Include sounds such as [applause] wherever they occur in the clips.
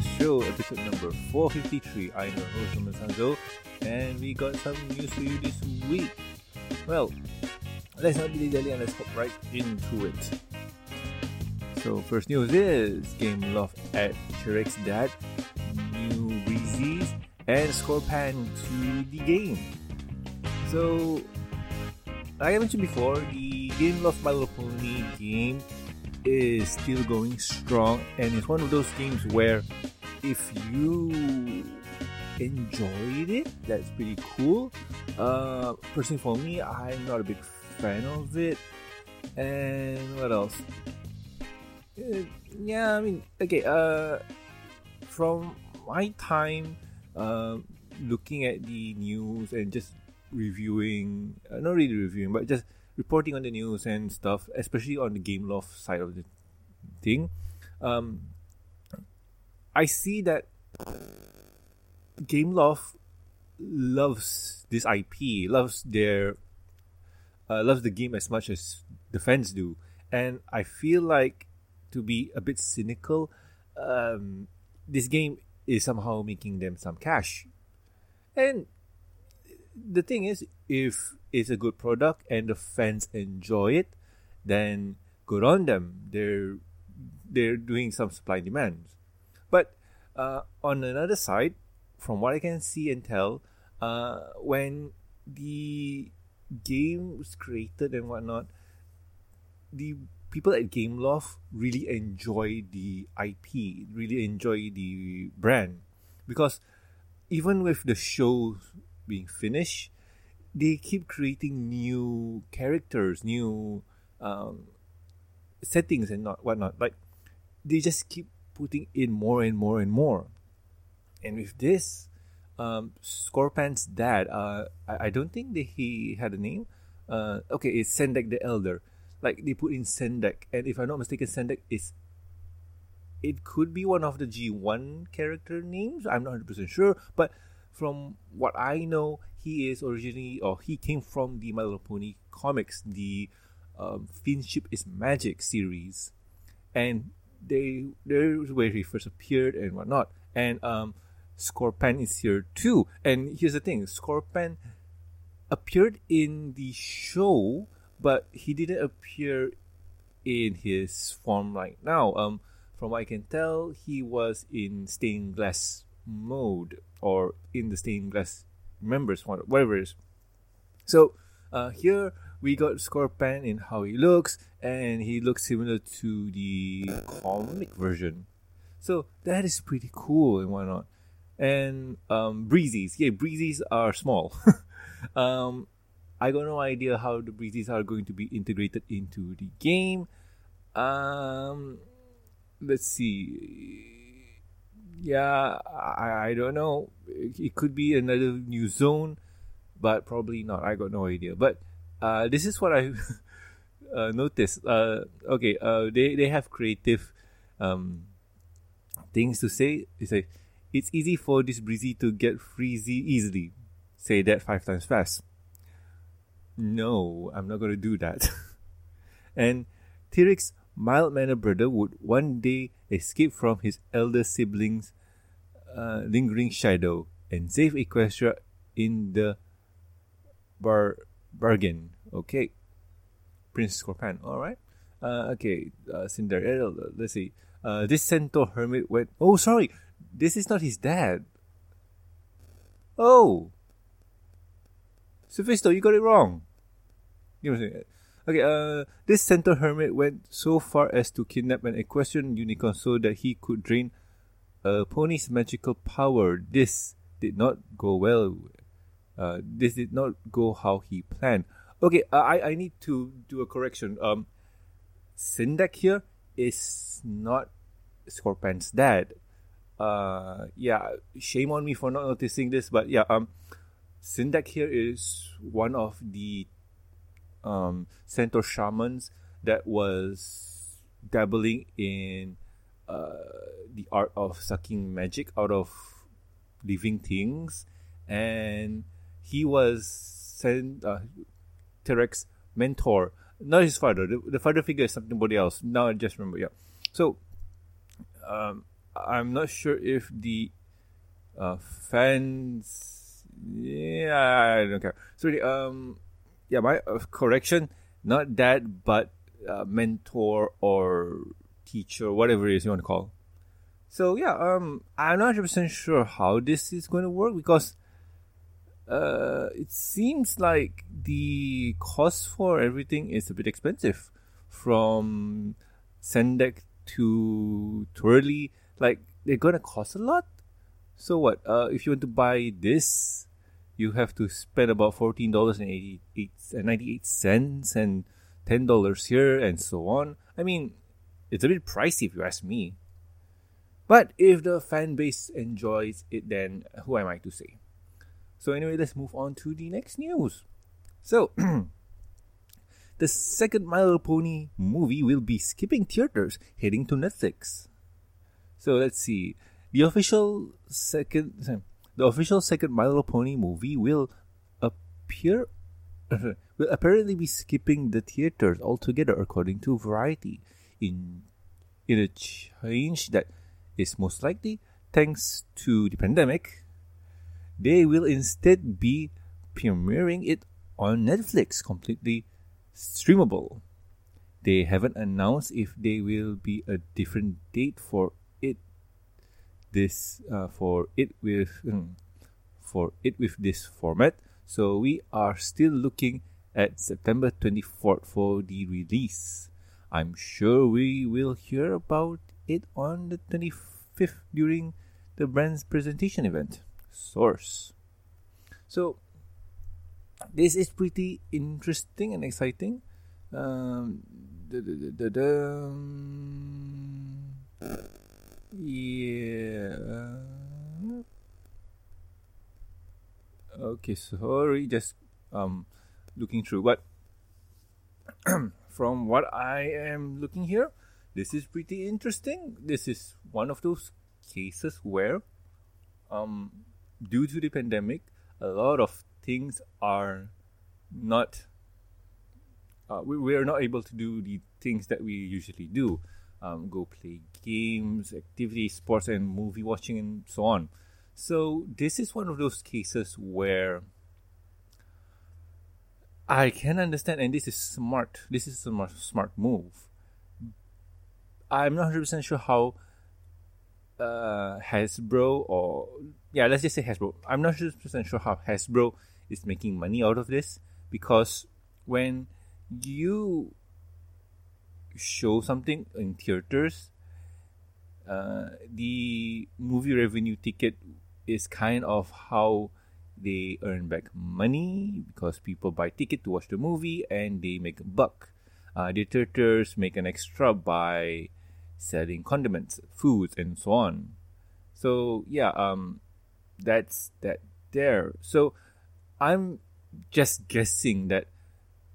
Show, episode number 453. I'm your host, Sanzo, and we got some news for you this week. Well, let's not be dilly and let's hop right into it. So, first news is Gameloft at Tirek's Dad, new Breezies, and Scorpan to the game. So, like I mentioned before, the Gameloft My Little Pony game is still going strong, and it's one of those games where if you enjoyed it, that's pretty cool. Uh, personally, for me, I'm not a big fan of it. And what else? Uh, yeah, I mean, okay. Uh, from my time, uh, looking at the news and just reviewing, uh, not really reviewing, but just reporting on the news and stuff, especially on the Gameloft side of the thing, um, I see that Gameloft loves this IP, loves their, uh, loves the game as much as the fans do, and I feel like to be a bit cynical, um, this game is somehow making them some cash, and the thing is, if it's a good product and the fans enjoy it, then good on them. They're they're doing some supply and demands. But uh, on another side, from what I can see and tell, uh, when the game was created and whatnot, the people at Gameloft really enjoy the IP, really enjoy the brand, because even with the show being finished, they keep creating new characters, new um, settings, and not whatnot. Like they just keep putting in more and more and more. And with this, um, Scorpan's dad, uh, I, I don't think that he had a name. Uh, okay, it's Sendak the Elder. Like they put in Sendak, and if I'm not mistaken, Sendak is. It could be one of the G1 character names. I'm not 100% sure, but from what I know, he is originally or he came from the My Little Pony comics, the um, Fiendship is Magic series, and they there's where he first appeared and whatnot. And um, Scorpan is here too. And here's the thing: Scorpan appeared in the show, but he didn't appear in his form right now. Um, from what I can tell, he was in stained glass mode or in the stained glass members, whatever it is. So uh, here we got Scorpan in how he looks, and he looks similar to the comic version. So that is pretty cool and whatnot. And um, breezies, yeah, breezies are small. [laughs] um, I got no idea how the breezies are going to be integrated into the game. Um, let's see yeah, I, I don't know. It could be another new zone, but probably not. I got no idea. But uh, this is what I [laughs] uh, noticed. Uh, okay, uh, they, they have creative um, things to say. They say, it's easy for this breezy to get freezy easily. Say that five times fast. No, I'm not to do that. [laughs] and Tirek's mild mannered brother would one day escape from his elder sibling's uh, lingering shadow and save Equestria in the bar bargain. Okay, Prince Scorpan. All right. Uh, okay, uh, Cinderella. Let's see. Uh, this centaur hermit went. Oh, sorry. This is not his dad. Oh, Sophisto, you got it wrong. Second. Okay, uh, this centaur hermit went so far as to kidnap an equestrian unicorn so that he could drain a pony's magical power. This did not go well. Uh, this did not go how he planned. Okay, uh, I I need to do a correction. Um, Sendak here is not Scorpan's dad. Uh, yeah, shame on me for not noticing this, but yeah, um, Sendak here is one of the um, centaur shamans that was dabbling in uh, the art of sucking magic out of living things, and he was sent uh, Tirek's mentor, not his father. The, the father figure is somebody else. Now I just remember. Yeah, so um, I'm not sure if the uh, fans. Yeah, I don't care. So Sorry. Um, yeah, my uh, correction. Not that, but uh, mentor or teacher, whatever it is you want to call. So yeah, um, I'm not 100 percent sure how this is going to work because uh, it seems like the cost for everything is a bit expensive, from Sendak to Twirly. Like they're gonna cost a lot. So what? Uh, if you want to buy this, you have to spend about fourteen dollars and eighty eight and ninety eight cents and ten dollars here and so on. I mean, it's a bit pricey if you ask me. But if the fan base enjoys it, then who am I to say? So anyway, let's move on to the next news. So, [clears throat] the second My Little Pony movie will be skipping theaters, heading to Netflix. So let's see. The official second, the official second My Little Pony movie will appear, [laughs] will apparently be skipping the theaters altogether, according to Variety. In in a change that is most likely thanks to the pandemic, they will instead be premiering it on Netflix, completely streamable. They haven't announced if they will be a different date for it. This uh, for it with um, for it with this format. So we are still looking at September 24th for the release. I'm sure we will hear about it on the 25th during the brand's presentation event. Source. So this is pretty interesting and exciting. Um, yeah. Okay, sorry, just um looking through. But [clears throat] from what I am looking here, this is pretty interesting. This is one of those cases where, um, due to the pandemic, a lot of things are not. Uh, we, we are not able to do the things that we usually do. Um, go play games, activities, sports, and movie watching, and so on. So this is one of those cases where I can understand, and this is smart. This is a smart, smart move. I'm not 100% sure how uh, Hasbro or yeah, let's just say Hasbro. I'm not 100% sure how Hasbro is making money out of this because when you show something in theaters, uh, the movie revenue ticket is kind of how they earn back money because people buy ticket to watch the movie and they make a buck. Uh, the theaters make an extra by selling condiments, foods, and so on. So yeah, um, that's that there. So I'm just guessing that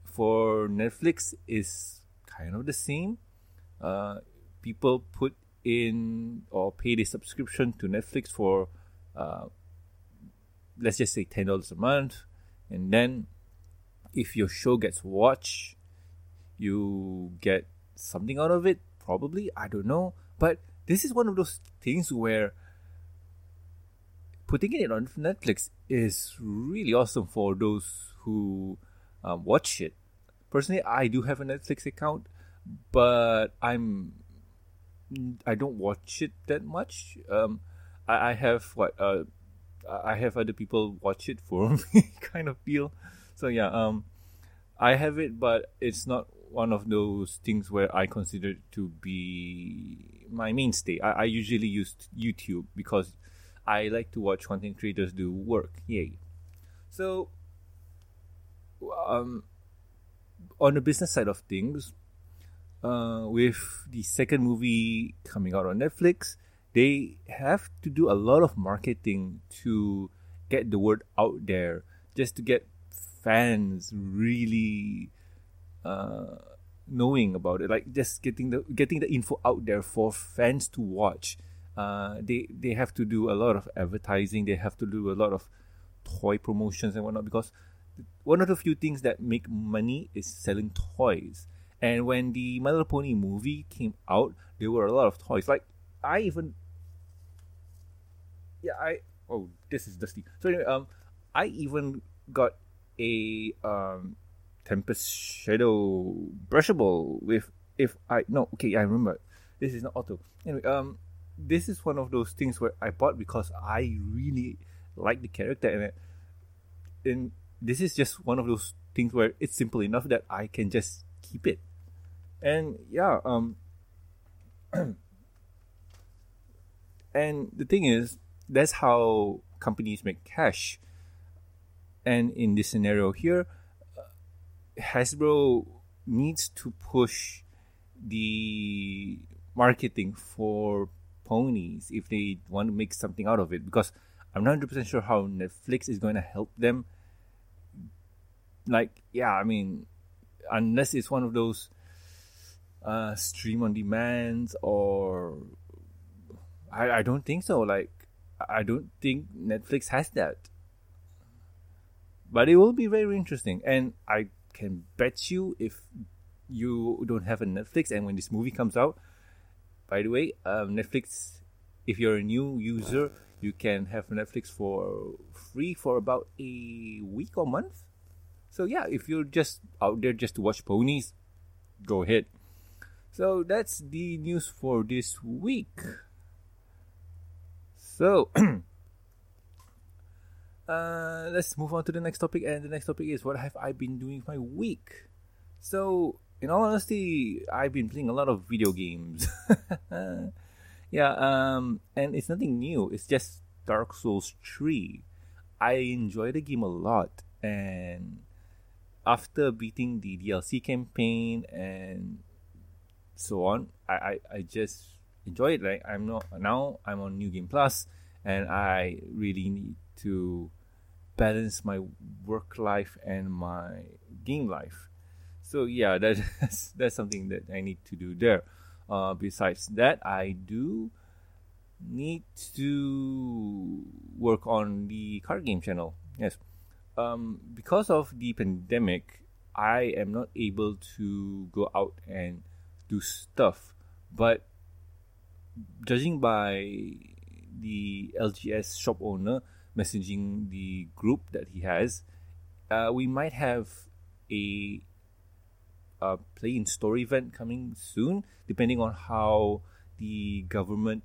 for Netflix is kind of the same. Uh, people put in or pay the subscription to Netflix for, uh, let's just say ten dollars a month, and then if your show gets watched, you get something out of it. Probably, I don't know, but this is one of those things where putting it on Netflix is really awesome for those who um, watch it. Personally, I do have a Netflix account, but I'm I don't watch it that much. Um, I, I have what uh, I have other people watch it for [laughs] me, kind of feel. So yeah, um, I have it, but it's not one of those things where I consider to be my mainstay. I, I usually use YouTube because I like to watch content creators do work. Yay. So, um, on the business side of things, uh, with the second movie coming out on Netflix, they have to do a lot of marketing to get the word out there, just to get fans really uh, knowing about it. Like just getting the getting the info out there for fans to watch uh, they they have to do a lot of advertising. They have to do a lot of toy promotions and whatnot because one of the few things that make money is selling toys. And when the My Little Pony movie came out, there were a lot of toys. Like I even yeah, I oh this is dusty. So anyway, um, I even got a um Tempest Shadow brushable with if I no okay I remember. This is not auto. Anyway um this is one of those things where I bought because I really like the character and it, and this is just one of those things where it's simple enough that I can just keep it. And yeah um [clears throat] and the thing is that's how companies make cash. And in this scenario here Hasbro needs to push the marketing for ponies if they want to make something out of it because I'm not 100% sure how Netflix is going to help them. Like, yeah, I mean, unless it's one of those uh, stream on demands or I, I don't think so. Like, I don't think Netflix has that. But it will be very interesting. And I can bet you if you don't have a Netflix and when this movie comes out, by the way, um, Netflix, if you're a new user, you can have Netflix for free for about a week or month. So yeah, if you're just out there just to watch ponies, go ahead. So that's the news for this week. So [clears throat] uh, let's move on to the next topic, and the next topic is what have I been doing my week? So, in all honesty, I've been playing a lot of video games. [laughs] yeah, um, and it's nothing new. It's just Dark Souls 3. I enjoy the game a lot, and after beating the DLC campaign and so on, I, I, I just enjoy it. Like I'm not now I'm on New Game Plus, and I really need to balance my work life and my game life. So yeah, [laughs] that's that's something that I need to do there. Uh, besides that, I do need to work on the card game channel. Yes, um, because of the pandemic, I am not able to go out and do stuff. But judging by the LGS shop owner, messaging the group that he has, uh, we might have a, a play in store event coming soon, depending on how the government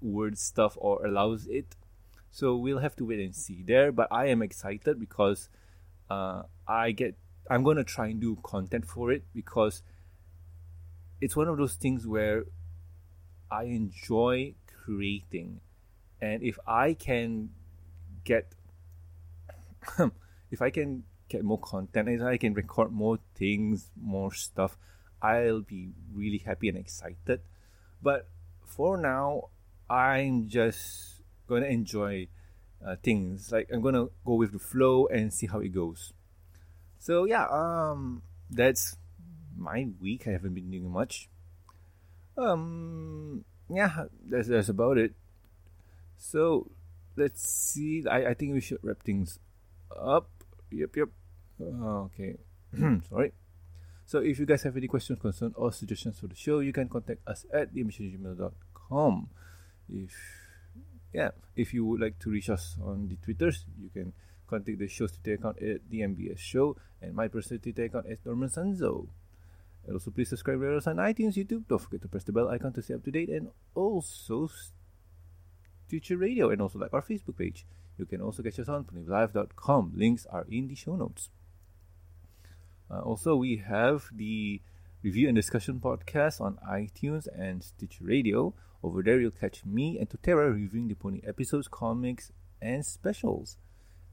words stuff or allows it. So we'll have to wait and see there. But I am excited because uh, I get I'm gonna try and do content for it because it's one of those things where I enjoy creating and if I can get [clears throat] if I can get more content if I can record more things more stuff I'll be really happy and excited. But for now I'm just gonna enjoy uh, things. Like I'm gonna go with the flow and see how it goes. So yeah um that's my week. I haven't been doing much. Um yeah that's, that's about it so let's see. I, I think we should wrap things up. Yep, yep. Uh, okay. [clears throat] Sorry. So if you guys have any questions, concerns, or suggestions for the show, you can contact us at theemissionGmail.com. If yeah, if you would like to reach us on the Twitters, you can contact the show's Twitter account at the MBS Show and my personal Twitter account at Norman Sanzo. And also please subscribe to us on iTunes, YouTube. Don't forget to press the bell icon to stay up to date and also Stitcher Radio and also like our Facebook page. You can also catch us on ponylive.com. Links are in the show notes. Uh, also, we have the review and discussion podcast on iTunes and Stitcher Radio. Over there, you'll catch me and Tutera reviewing the pony episodes, comics, and specials.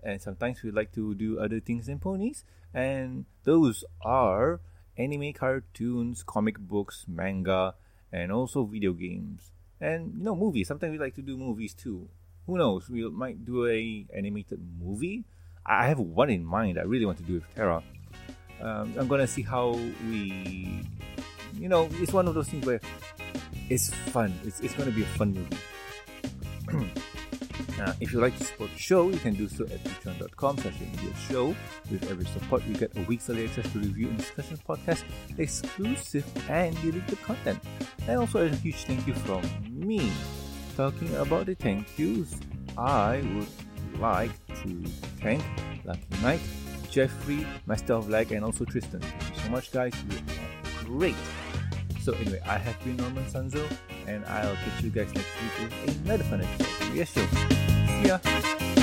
And sometimes we like to do other things than ponies, and those are anime, cartoons, comic books, manga, and also video games and you know movies. Sometimes we like to do movies too. Who knows? We might do a animated movie. I have one in mind. I really want to do with Terra. Um, I'm gonna see how we, you know, it's one of those things where it's fun. It's, it's gonna be a fun movie. [clears throat] Uh, if you'd like to support the show, you can do so at patreon.com slash show. With every support, you get a week's early access to review and discussion podcast, exclusive and deleted content. And also a huge thank you from me. talking about the thank yous, I would like to thank Lucky Mike, Jeffrey, Master of Lag, and also Tristan. Thank you so much, guys. You are great. So anyway, I have been Norman Sanzo, and I'll catch you guys next week with another fun episode. Yes. See ya.